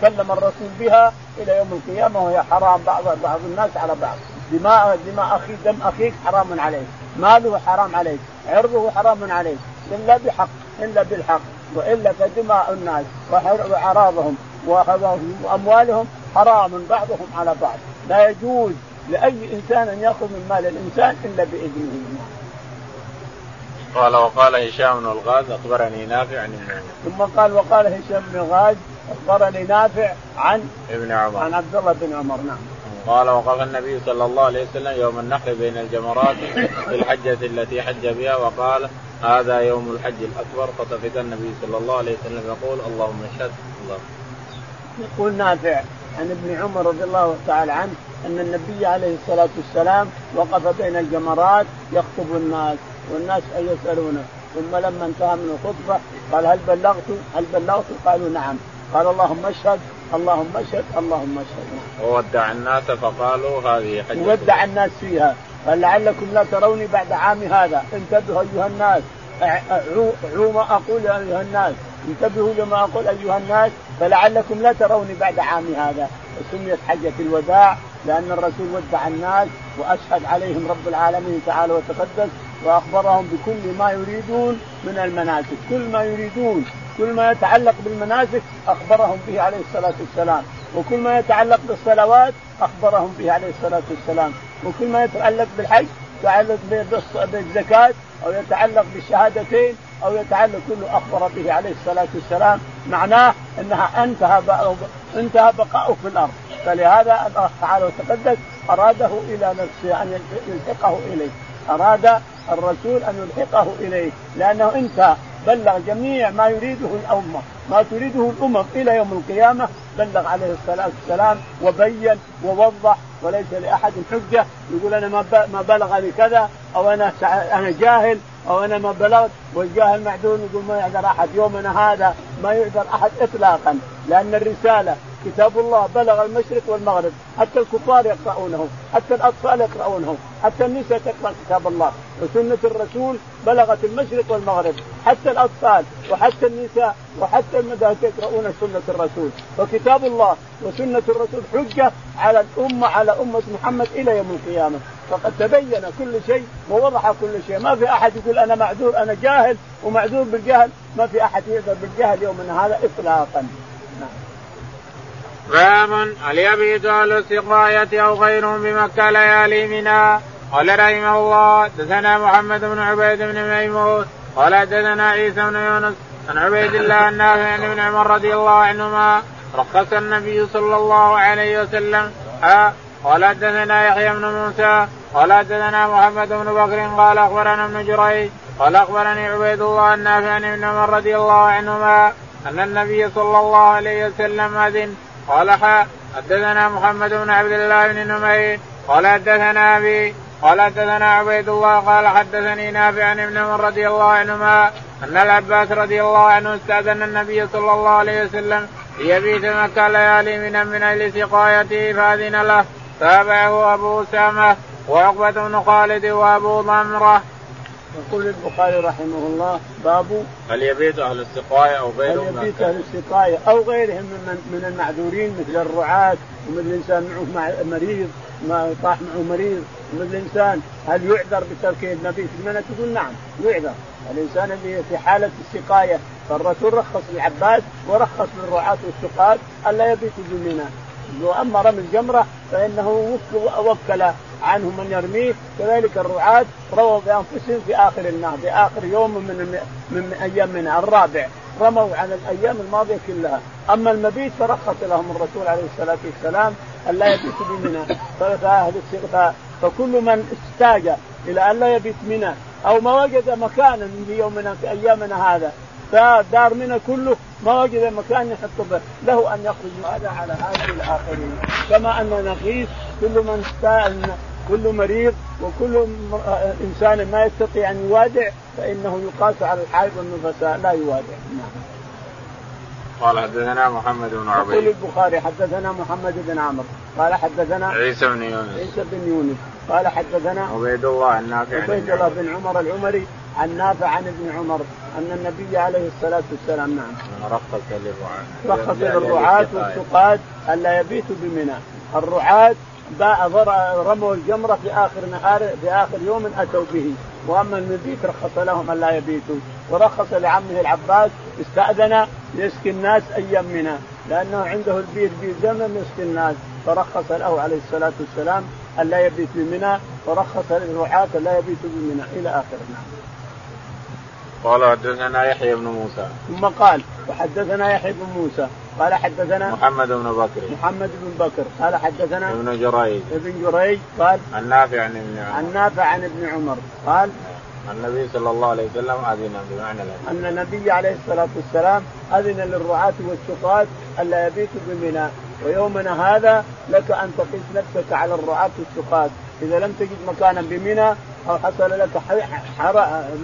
كلم الرسول بها إلى يوم القيامة وهي حرام بعض بعض الناس على بعض. دماء دماء اخيك دم أخيك حرام عليك. ماله حرام عليك. عرضه حرام عليك. إلا بحق إلا بالحق وإلا فدماء الناس وأعراضهم وأموالهم حرام بعضهم على بعض. لا يجوز لأي إنسان أن يأخذ من مال الإنسان إلا بإذنه. قال وقال هشام بن الغاز أخبرني نافع عن ابن عمر. ثم قال وقال هشام بن الغاز أخبرني نافع عن ابن عمر. عن عبد الله بن عمر نعم. قال وقال النبي صلى الله عليه وسلم يوم النحر بين الجمرات في الحجة التي حج بها وقال هذا يوم الحج الأكبر فطفق النبي صلى الله عليه وسلم يقول اللهم اشهد الله. يقول نافع عن ابن عمر رضي الله تعالى عنه أن النبي عليه الصلاة والسلام وقف بين الجمرات يخطب الناس. والناس يسالونه ثم لما انتهى من الخطبة قال هل بلغت؟ هل بلغت؟ قالوا نعم. قال اللهم اشهد اللهم اشهد اللهم اشهد. وودع الناس فقالوا هذه حجة. ودع الناس فيها. قال لعلكم لا تروني بعد عام هذا. انتبهوا أيها الناس. عو ما أقول أيها الناس. انتبهوا لما أقول أيها الناس. فلعلكم لا تروني بعد عام هذا. وسميت حجة الوداع لأن الرسول ودع الناس وأشهد عليهم رب العالمين تعالى وتقدس. وأخبرهم بكل ما يريدون من المناسك، كل ما يريدون، كل ما يتعلق بالمناسك أخبرهم به عليه الصلاة والسلام، وكل ما يتعلق بالصلوات أخبرهم به عليه الصلاة والسلام، وكل ما يتعلق بالحج يتعلق بالزكاة أو يتعلق بالشهادتين أو يتعلق كله أخبر به عليه الصلاة والسلام. معناه إنها انتهى انتهى بقاؤه في الأرض. فلهذا الله تعالى وتقدس. أراده إلى نفسه أن يلحقه إليه. أراد الرسول أن يلحقه إليه لأنه انتهى بلغ جميع ما يريده الأمة ما تريده الأمم إلى يوم القيامة بلغ عليه الصلاة والسلام وبين ووضح وليس لأحد حجة يقول أنا ما بلغني كذا أو أنا أنا جاهل أو أنا ما بلغت والجاهل معدول يقول ما يعذر أحد يومنا هذا ما يعذر أحد اطلاقا لأن الرسالة كتاب الله بلغ المشرق والمغرب. حتى الكفار يقرؤونه حتى الأطفال يقرؤونه حتى النساء تقرأ كتاب الله. وسنة الرسول بلغت المشرق والمغرب حتى الأطفال وحتى النساء وحتى المدارس يقرؤون سنة الرسول. فكتاب الله وسنة الرسول حجة على الأمة على أمة محمد إلى يوم القيامة. فقد تبين كل شيء ووضح كل شيء. ما في أحد يقول أنا معذور أنا جاهل ومعذور بالجهل. ما في أحد يقدر بالجهل يومنا هذا اطلاقا. باب هل يبيت أهل السقاية أو غيرهم بمكة ليالي منى قال رحمه الله دثنا محمد بن عبيد بن ميمون قال دثنا عيسى بن يونس عن عبيد الله النافع عن ابن عمر رضي الله عنهما رخص النبي صلى الله عليه وسلم قال حدثنا يحيى بن موسى قال حدثنا محمد بن بكر قال اخبرنا ابن جريج قال اخبرني عبيد الله النافع عن ابن عمر رضي الله عنهما ان النبي صلى الله عليه وسلم اذن قال حا حدثنا محمد بن عبد الله بن نمير قال حدثنا أبي قال حدثنا عبيد الله قال حدثني نافع عن ابن عمر رضي الله عنهما أن العباس رضي الله عنه استأذن النبي صلى الله عليه وسلم ليبيت مكة ليالي من من أجل سقايته فأذن له تابعه أبو أسامة وعقبة بن خالد وأبو ضمرة. يقول البخاري رحمه الله باب هل يبيت أهل السقاية أو غيرهم؟ هل يبيت أهل السقاية أو غيرهم من من المعذورين مثل الرعاة ومثل انسان معه مريض ما طاح معه مريض مثل انسان هل يعذر بترك النبي في المنى؟ تقول نعم يعذر. الإنسان اللي في حالة السقاية فالرسول رخص للعباس ورخص للرعاة والسقاة ألا يبيتوا بمنى واما رمي الجمره فإنه وكل عنه من يرميه كذلك الرعاة رووا بأنفسهم في آخر النهر في آخر يوم من من أيام من الرابع. رموا عن الأيام الماضية كلها، أما المبيت فرخص لهم الرسول عليه الصلاة والسلام الا يبيتوا بمنى فاهل فكل من احتاج إلى أن لا يبيت منى أو ما وجد مكانا في يومنا في أيامنا هذا فدار منى كله ما وجد مكان يحط به. له أن يخرج هذا على هذا الآخرين. كما أن نقيس كل من كل مريض وكل إنسان ما يستطيع أن يوادع فإنه يقاس على الحائض والنفساء لا يوادع. نعم. قال حدثنا محمد بن عبيد. يقول البخاري حدثنا محمد بن عمرو. قال حدثنا عيسى بن يونس. عيسى بن يونس. قال حدثنا عبيد الله النافع عبيد الله بن عمر العمري عن نافع عن ابن عمر أن النبي عليه الصلاة والسلام نعم. رخص للرعاة رخص للرعاة والسقاة ألا يبيتوا بمنى. الرعاة رموا الجمرة في آخر نهار في آخر يوم أتوا به. وأما المبيت رخص لهم الا يبيتوا. ورخص لعمه العباس استأذن يسقي الناس أيام منى. لأنه عنده البيت بيت زمن يسقي الناس. فرخص له عليه الصلاة والسلام الا يبيت بمنى ورخص للرعاة الا يبيتوا بمنى إلى اخره نعم. قال حدثنا يحيى بن موسى. ثم قال وحدثنا يحيى بن موسى. قال حدثنا محمد بن بكر. محمد بن بكر. قال حدثنا ابن جريج. ابن جريج قال عن نافع عن ابن عمر. عن نافع عن ابن عمر. قال النبي صلى الله عليه وسلم أذن بمعنى. أن النبي عليه الصلاة والسلام أذن للرعاة والسقاة الا يبيتوا بمنى. ويومنا هذا لك أن تقيس نفسك على الرعاة والسقاة إذا لم تجد مكانا بمنى أو حصل لك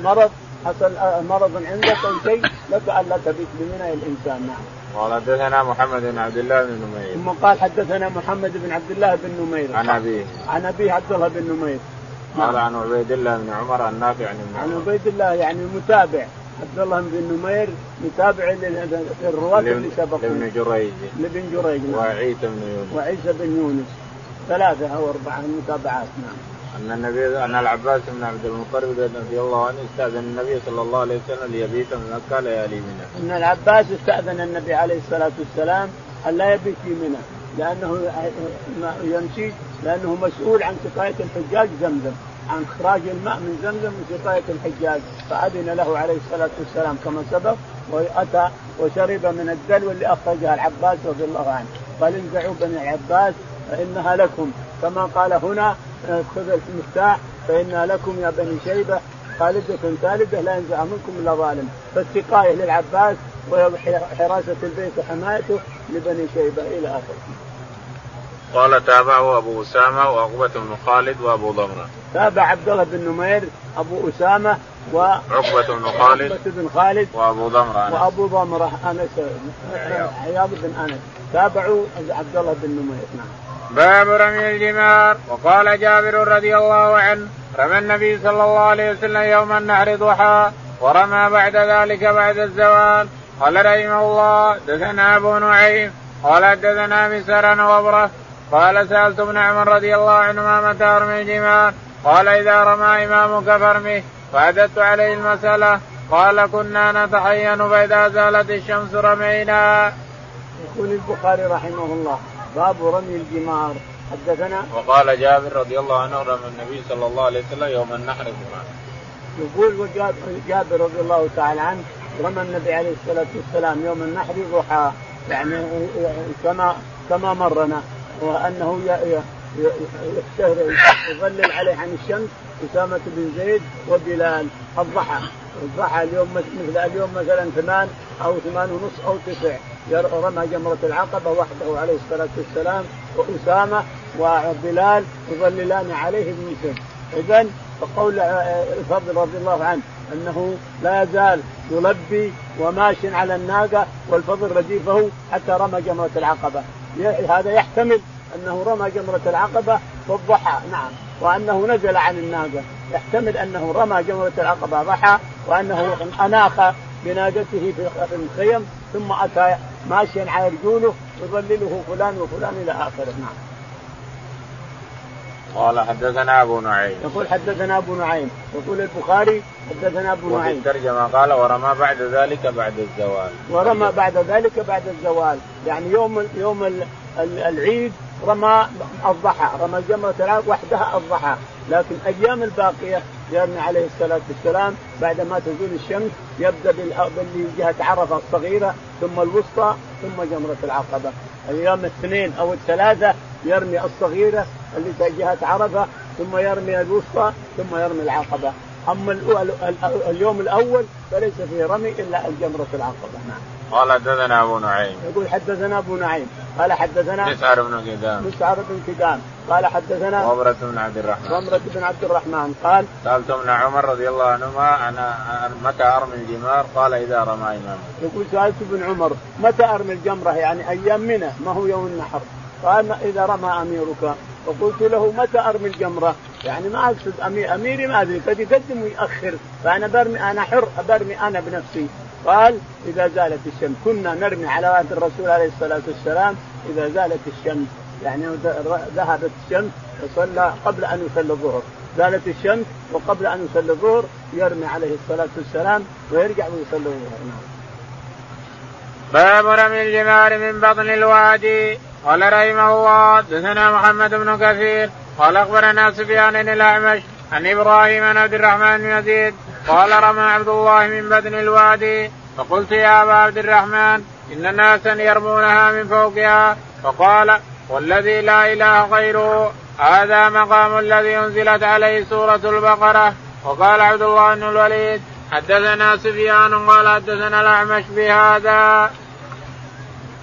مرض حصل مرض عندك أو شيء لك الا تبيت بمنى الإنسان. نعم. قال حدثنا محمد بن عبد الله بن نمير. ثم قال حدثنا محمد بن عبد الله بن نمير. عن أبيه. عن أبيه عبد الله بن نمير. قال عن عبيد الله بن عمر عن نافع عن عن عبيد الله يعني متابع عبد الله بن نمير متابع للرواة اللي سبقوا لابن جريج. لابن جريج نعم. وعيسى بن يونس. وعيسى بن يونس. ثلاثة أو أربعة متابعات نعم. أن النبي أن العباس بن عبد المطلب رضي الله عنه استأذن النبي صلى الله عليه وسلم ليبيت من مكة ليالي منى. إن العباس استأذن النبي عليه الصلاة والسلام أن لا يبيت في منى لأنه يمشي لأنه مسؤول عن سقاية الحجاج زمزم. عن إخراج الماء من زمزم وسقايه الحجاج فأذن له عليه الصلاة والسلام كما سبق وأتى وشرب من الدلو اللي أخرجها العباس رضي الله عنه. قال انزعوا بني العباس فإنها لكم. كما قال هنا خذ المفتاح فإنها لكم يا بني شيبة. خالدة ثالثة لا ينزع منكم إلا ظالم. فالسقاية للعباس وحراسة البيت وحمايته لبني شيبة إلى آخره. قال تابعه أبو أسامة وعقبة بن خالد وأبو ضمرة. تابع عبد الله بن نمير أبو أسامة و عقبة بن خالد عقبة بن خالد وأبو ضمرة أنس. وأبو ضمرة أنس عياض بن أنس تابعوا عبد الله بن نمير نعم. باب رمي الجمار وقال جابر رضي الله عنه رمى النبي صلى الله عليه وسلم يوم النحر ضحى ورمى بعد ذلك بعد الزوال قال رحمه الله دثنا أبو نعيم قال دثنا مسرا وبره قال سألت ابن عمر رضي الله عنهما متى ارمي الجمار قال إذا رمى إمامك فارمه فعددت عليه المسألة. قال كنا نتحين فإذا زالت الشمس رمينا. يقول البخاري رحمه الله باب رمي الجمار. حدثنا؟ وقال جابر رضي الله عنه رمى النبي صلى الله عليه وسلم يوم النحر جمار يقول جابر رضي الله تعالى عنه رمى النبي عليه الصلاة والسلام يوم النحر ضحى. يعني كما كما مرنا. وأنه يظلل عليه عن الشمس أسامة بن زيد وبلال. الضحى. الضحى اليوم مثل اليوم مثلا ثمان أو ثمان ونص أو تسع. رمى جمرة العقبة وحده عليه الصلاة والسلام وأسامة وبلال يظللان عليه بمثل إذا فقول الفضل رضي الله عنه أنه لا يزال يلبي وماش على الناقة والفضل رديفه حتى رمى جمرة العقبة. هذا يحتمل أنه رمى جمرة العقبة والضحى نعم وأنه نزل عن الناقة يحتمل أنه رمى جمرة العقبة ضحى وأنه اناخ بناقته في الخيم ثم أتى ماشيا على رجوله يظلله فلان وفلان إلى آخره نعم. قال حدثنا أبو نعيم. يقول حدثنا أبو نعيم. يقول البخاري حدثنا أبو نعيم. وفي الترجمة قال ورمى بعد ذلك بعد الزوال. ورمى بعد ذلك بعد الزوال. يعني يوم يوم العيد رمى الضحى رمى جمرة العقبة وحدها الضحى. لكن أيام الباقية يرمي عليه الصلاة والسلام بعد ما تزول الشمس يبدأ جهة عرفة الصغيرة ثم الوسطى ثم جمرة العقبة. أيام الاثنين أو الثلاثة يرمي الصغيرة اللي جهة عرفة ثم يرمي الوسطى ثم يرمي العقبة. أما اليوم الأول فليس فيه رمي إلا الجمرة العقبة. نعم. قال حدثنا أبو نعيم. يقول حدثنا أبو نعيم. قال حدثنا مسعر بن كدام. مسعر بن كدام. قال حدثنا ومرة بن عبد الرحمن. ومرة بن عبد الرحمن. قال سألت ابن عمر رضي الله عنهما أنا متى أرمي الجمار؟ قال إذا رمى إمامه. يقول سألت ابن عمر متى أرمي الجمرة؟ يعني أيام منى ما هو يوم النحر؟ قال إذا رمى أميرك. فقلت له متى أرمي الجمرة؟ يعني ما أقصد أميري ما أدري قد يقدم ويؤخر فأنا برمي أنا حر برمي أنا بنفسي. قال إذا زالت الشمس. كنا نرمي على وقت الرسول عليه الصلاة والسلام إذا زالت الشمس. يعني ذهبت الشمس وصلى قبل أن يصلي الظهر. زالت الشمس وقبل أن يصلي الظهر يرمي عليه الصلاة والسلام ويرجع ويصلي الظهر. باب رمي الجمار من بطن الوادي. قال رحمه الله حدثنا محمد بن كثير قال أخبرنا سفيان الأعمش عن إبراهيم بن عبد الرحمن بن يزيد قال رمى عبد الله من بطن الوادي فقلت يا أبا عبد الرحمن إن ناسا يرمونها من فوقها فقال والذي لا إله غيره هذا مقام الذي أنزلت عليه سورة البقرة وقال عبد الله بن الوليد حدثنا سفيان قال حدثنا الأعمش بهذا.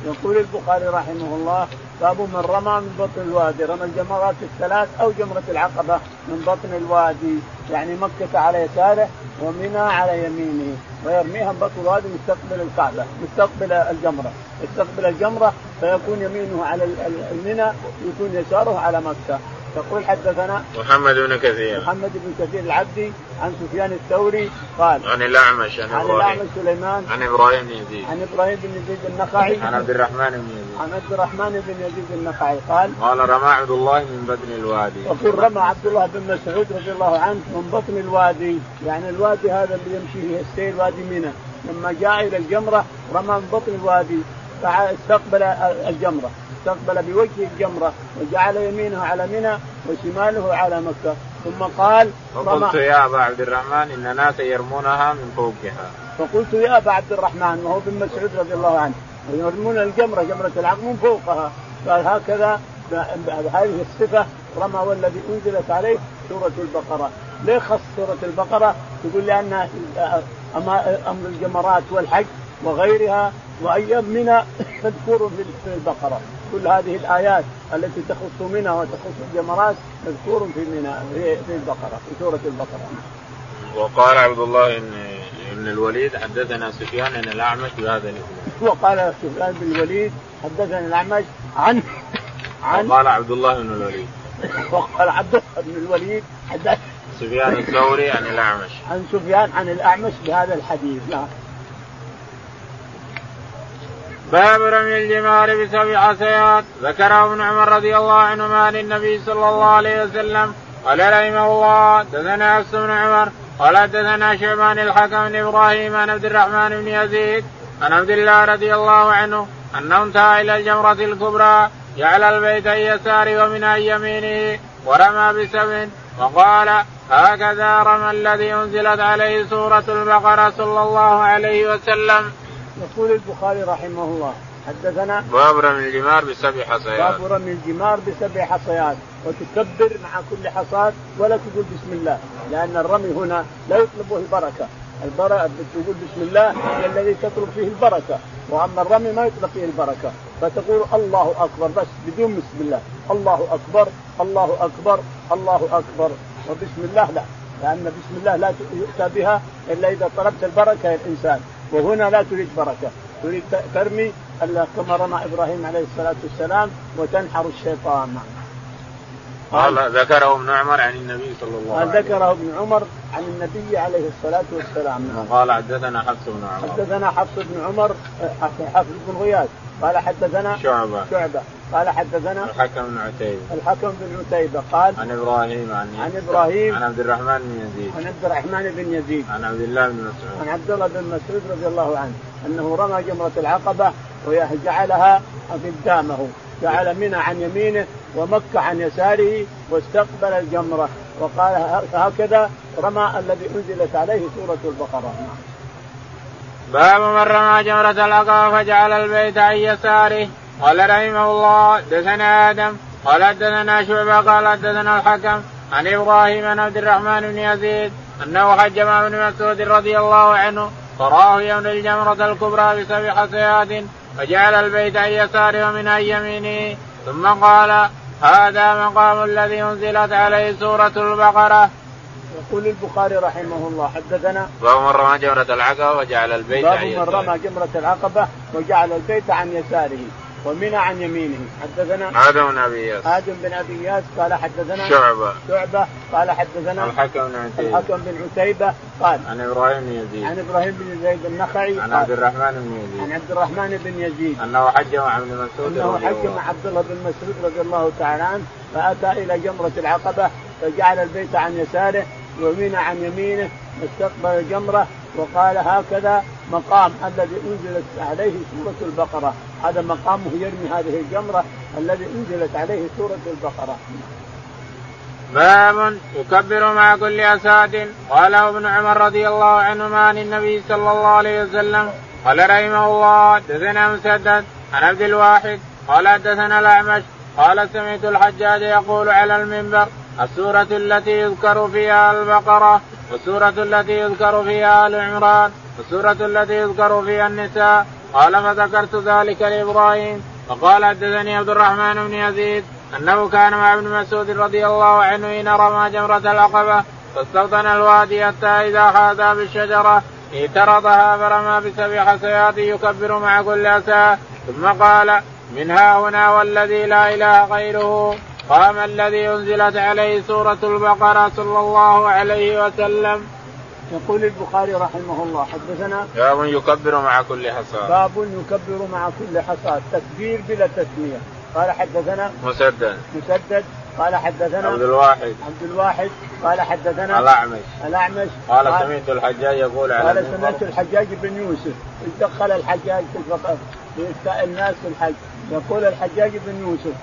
يقول البخاري رحمه الله باب من رمى من بطن الوادي رمى الجمرات الثلاث أو جمرة العقبة من بطن الوادي يعني مكة على يساره ومنى على يمينه ويرميها من بطن الوادي مستقبل الكعبة مستقبل الجمرة يستقبل الجمرة فيكون يمينه على المنى ويكون يساره على مكة. يقول حدثنا محمد بن كثير. محمد بن كثير العبدي عن سفيان الثوري قال عن الأعمش عن, عن الأعمش سليمان. عن إبراهيم بن يزيد. عن إبراهيم بن يزيد النخعي. عن عبد الرحمن بن يزيد. عن عبد الرحمن بن يزيد النخعي قال قال رمى عبد الله من بطن الوادي. يقول رمى عبد الله بن مسعود رضي الله عنه من بطن الوادي. يعني الوادي هذا اللي يمشي فيه السيل وادي منى. لما جاء إلى الجمرة رمى من بطن الوادي فاستقبل الجمرة. استقبل بوجه الجمرة وجعل يمينه على منى وشماله على مكة. ثم قال فقلت يا أبا عبد الرحمن إن ناس يرمونها من فوقها. فقلت يا أبا عبد الرحمن وهو بن مسعود رضي الله عنه يرمون الجمرة جمرة العقل من فوقها. قال هكذا بهذه الصفة رمى والذي أنزلت عليه سورة البقرة. ليه خص سورة البقرة؟ يقول لأن أمر الجمرات والحج وغيرها وأيام منى مذكور في البقرة. كل هذه الآيات التي تخص منى وتخص الجمرات مذكور في منى في البقرة في سورة البقرة. وقال عبد الله بن ابن الوليد حدثنا سفيان بن الأعمش بهذا الاسناد. وقال سفيان بن الوليد حدثنا الأعمش عن عن وقال عبد الله بن الوليد. وقال عبد الله بن الوليد حدث سفيان الثوري عن الأعمش. عن سفيان عن الأعمش بهذا الحديث نعم. باب رمي الجمار بسبع حصيات ذكره ابن عمر رضي الله عنهما عن النبي صلى الله عليه وسلم. قال رحمه الله دثنا حفص بن عمر قال دثنا شعبان الحكم بن إبراهيم عن عبد الرحمن بن يزيد عن عبد الله رضي الله عنه انه انتهى إلى الجمرة الكبرى جعل البيت عن يساره ومن عن يمينه ورمى بسبع. وقال هكذا رمى الذي أنزلت عليه سورة البقرة صلى الله عليه وسلم. يقول البخاري رحمه الله حدثنا باب رمي الجمار بسبع حصيات. باب رمي الجمار بسبع حصيات وتكبر مع كل حصاد ولا تقول بسم الله لأن الرمي هنا لا يطلبه البركة. البركه تقول بسم الله الذي تطلب فيه البركة وأما الرمي ما يطلب فيه البركة. فتقول الله أكبر بس بدون بسم الله. الله أكبر الله أكبر الله أكبر. وبسم الله لا لأن بسم الله لا يؤتى بها إلا إذا طلبت البركة يا الإنسان. وهنا لا تريد بركة. تريد ترمي كما رمى إبراهيم عليه الصلاة والسلام وتنحر الشيطان. قال ذكره ابن عمر عن النبي صلى الله عليه وسلم. ذكره ابن عمر عن النبي عليه الصلاة والسلام. قال حدثنا حفص بن عمر. حدثنا حفص بن عمر حفص بن غياث. قال حدثنا شعبة. شعبة. قال حدثنا الحكم بن عتيبة. الحكم بن عتيبة قال عن إبراهيم عن عن إبراهيم. عن عبد الرحمن بن يزيد. عن عبد الرحمن بن يزيد. عن عبد الله بن مسعود. عن عبد الله بن مسعود رضي الله عنه أنه رمى جمرة العقبة وجعلها قدامه. جعل منى عن يمينه ومكة عن يساره واستقبل الجمرة. وقال هكذا رمى الذي أنزلت عليه سورة البقرة. باب من رمى جمرة العقبة فجعل البيت عن يساره. قال رحمه الله حدثنا آدم قال حدثنا شعبة قال حدثنا الحكم عن إبراهيم بن عبد الرحمن بن يزيد أنه حج مع ابن مسعود رضي الله عنه فراه يوم الجمرة الكبرى بسبع حصيات فجعل البيت عن يساره ومن عن يمينه ثم قال هذا مقام الذي أنزلت عليه سورة البقرة. يقول البخاري رحمه الله حدثنا باب من رمى جمرة العقبة وجعل البيت باب من رمى جمرة العقبة وجعل البيت عن يساره ومنى عن يمينه. حدثنا آدم بن أبي ياس آدم بن أبي ياس قال حدثنا شعبة. شعبة قال حدثنا الحكم بن عتيبة. الحكم بن عتيبة قال عن إبراهيم بن يزيد. عن إبراهيم بن زيد النخعي عن عبد الرحمن بن يزيد. عن عبد الرحمن بن يزيد. أنه حج مع ابن مسعود انه حج مع عبد الله بن مسعود رضي الله تعالى عنه فأتى إلى جمرة العقبة فجعل البيت عن يساره ومنى عن يمينه واستقبل الجمره وقال هكذا مقام الذي أنزلت عليه سورة البقرة. هذا مقامه يرمي هذه الجمرة الذي أنزلت عليه سورة البقرة. باب يكبر مع كل أساد. قاله ابن عمر رضي الله عنهما عن النبي صلى الله عليه وسلم. قال رحمه الله حدثنا مسدد عن عبد الواحد. قال حدثنا الأعمش. قال سمعت الحجاج يقول على المنبر السورة التي يذكر فيها البقرة. والسورة التي يذكر فيها آل عمران والسورة التي يذكر فيها النساء. قال فذكرت ذلك لإبراهيم. فقال حدثني عبد الرحمن بن يزيد أنه كان مع ابن مسعود رضي الله عنه حين رمى جمرة العقبة فاستوطن الوادي حتى إذا حاذى بالشجرة اعترضها فرمى بسبع حصيات يكبر مع كل أسى. ثم قال منها هنا والذي لا إله غيره. قام الذي أنزلت عليه سورة البقرة صلى الله عليه وسلم. يقول البخاري رحمه الله حدثنا باب يكبر مع كل حصاد. باب يكبر مع كل حصاد تكبير بلا تسمية. قال حدثنا مسدد. مسدد. قال حدثنا عبد الواحد. عبد الواحد. قال حدثنا الأعمش. الأعمش. قال, قال سمعت الحجاج يقول على قال سمعت الحجاج بن يوسف. دخل الحجاج في الناس في الحج يقول الحجاج بن يوسف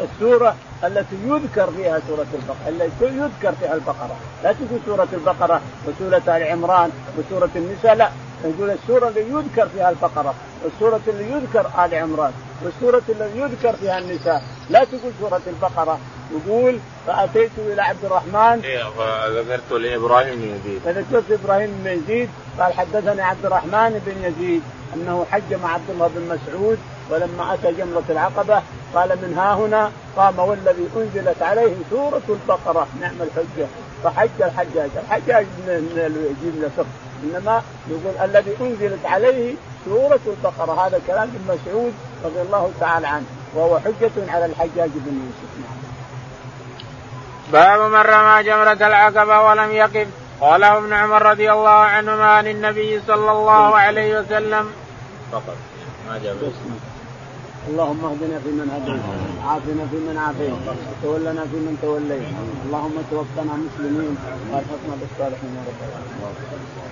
السورة التي يذكر فيها سورة البقرة التي يذكر فيها البقرة. لا تقول سورة البقرة وسورة آل عمران وسورة النساء لا. يقول السورة اللي يذكر فيها البقرة والسورة اللي يذكر آل عمران والسورة اللي يذكر فيها النساء. لا تقول سورة البقرة. يقول فأتيت إلى عبد الرحمن. إيه، فذكرت لإبراهيم بن يزيد. فذكرت إبراهيم بن يزيد. قال حدثني عبد الرحمن بن يزيد أنه حج مع عبد الله بن مسعود. ولما أتى جمرة العقبة قال من ها هنا قام والذي أنزلت عليه سورة البقرة. نعم الحجة. فحج الحجاج، الحجاج من يجيب له فقه إنما يقول الذي أنزلت عليه سورة البقرة. هذا كلام ابن مسعود رضي الله تعالى عنه. وهو حجة على الحجاج بن يوسف. نعم. باب من رمى جمرة العقبة ولم يقف. قاله ابن عمر رضي الله عنهما عن النبي صلى الله عليه وسلم. فقط. ما جاب اللهم اهدنا فيمن هديت عافنا فيمن عافيت تولنا فيمن توليت. اللهم توفنا مسلمين وألحقنا بالصالحين يا رب العالمين.